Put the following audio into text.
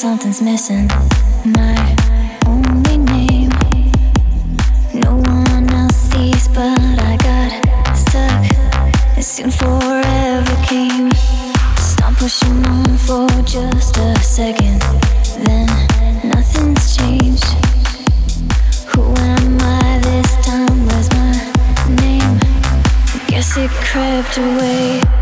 something's missing. My only name. No one else sees, but I got stuck. As soon forever came. Stop pushing on for just a second. Then nothing's changed. Who am I this time? Where's my name? Guess it crept away.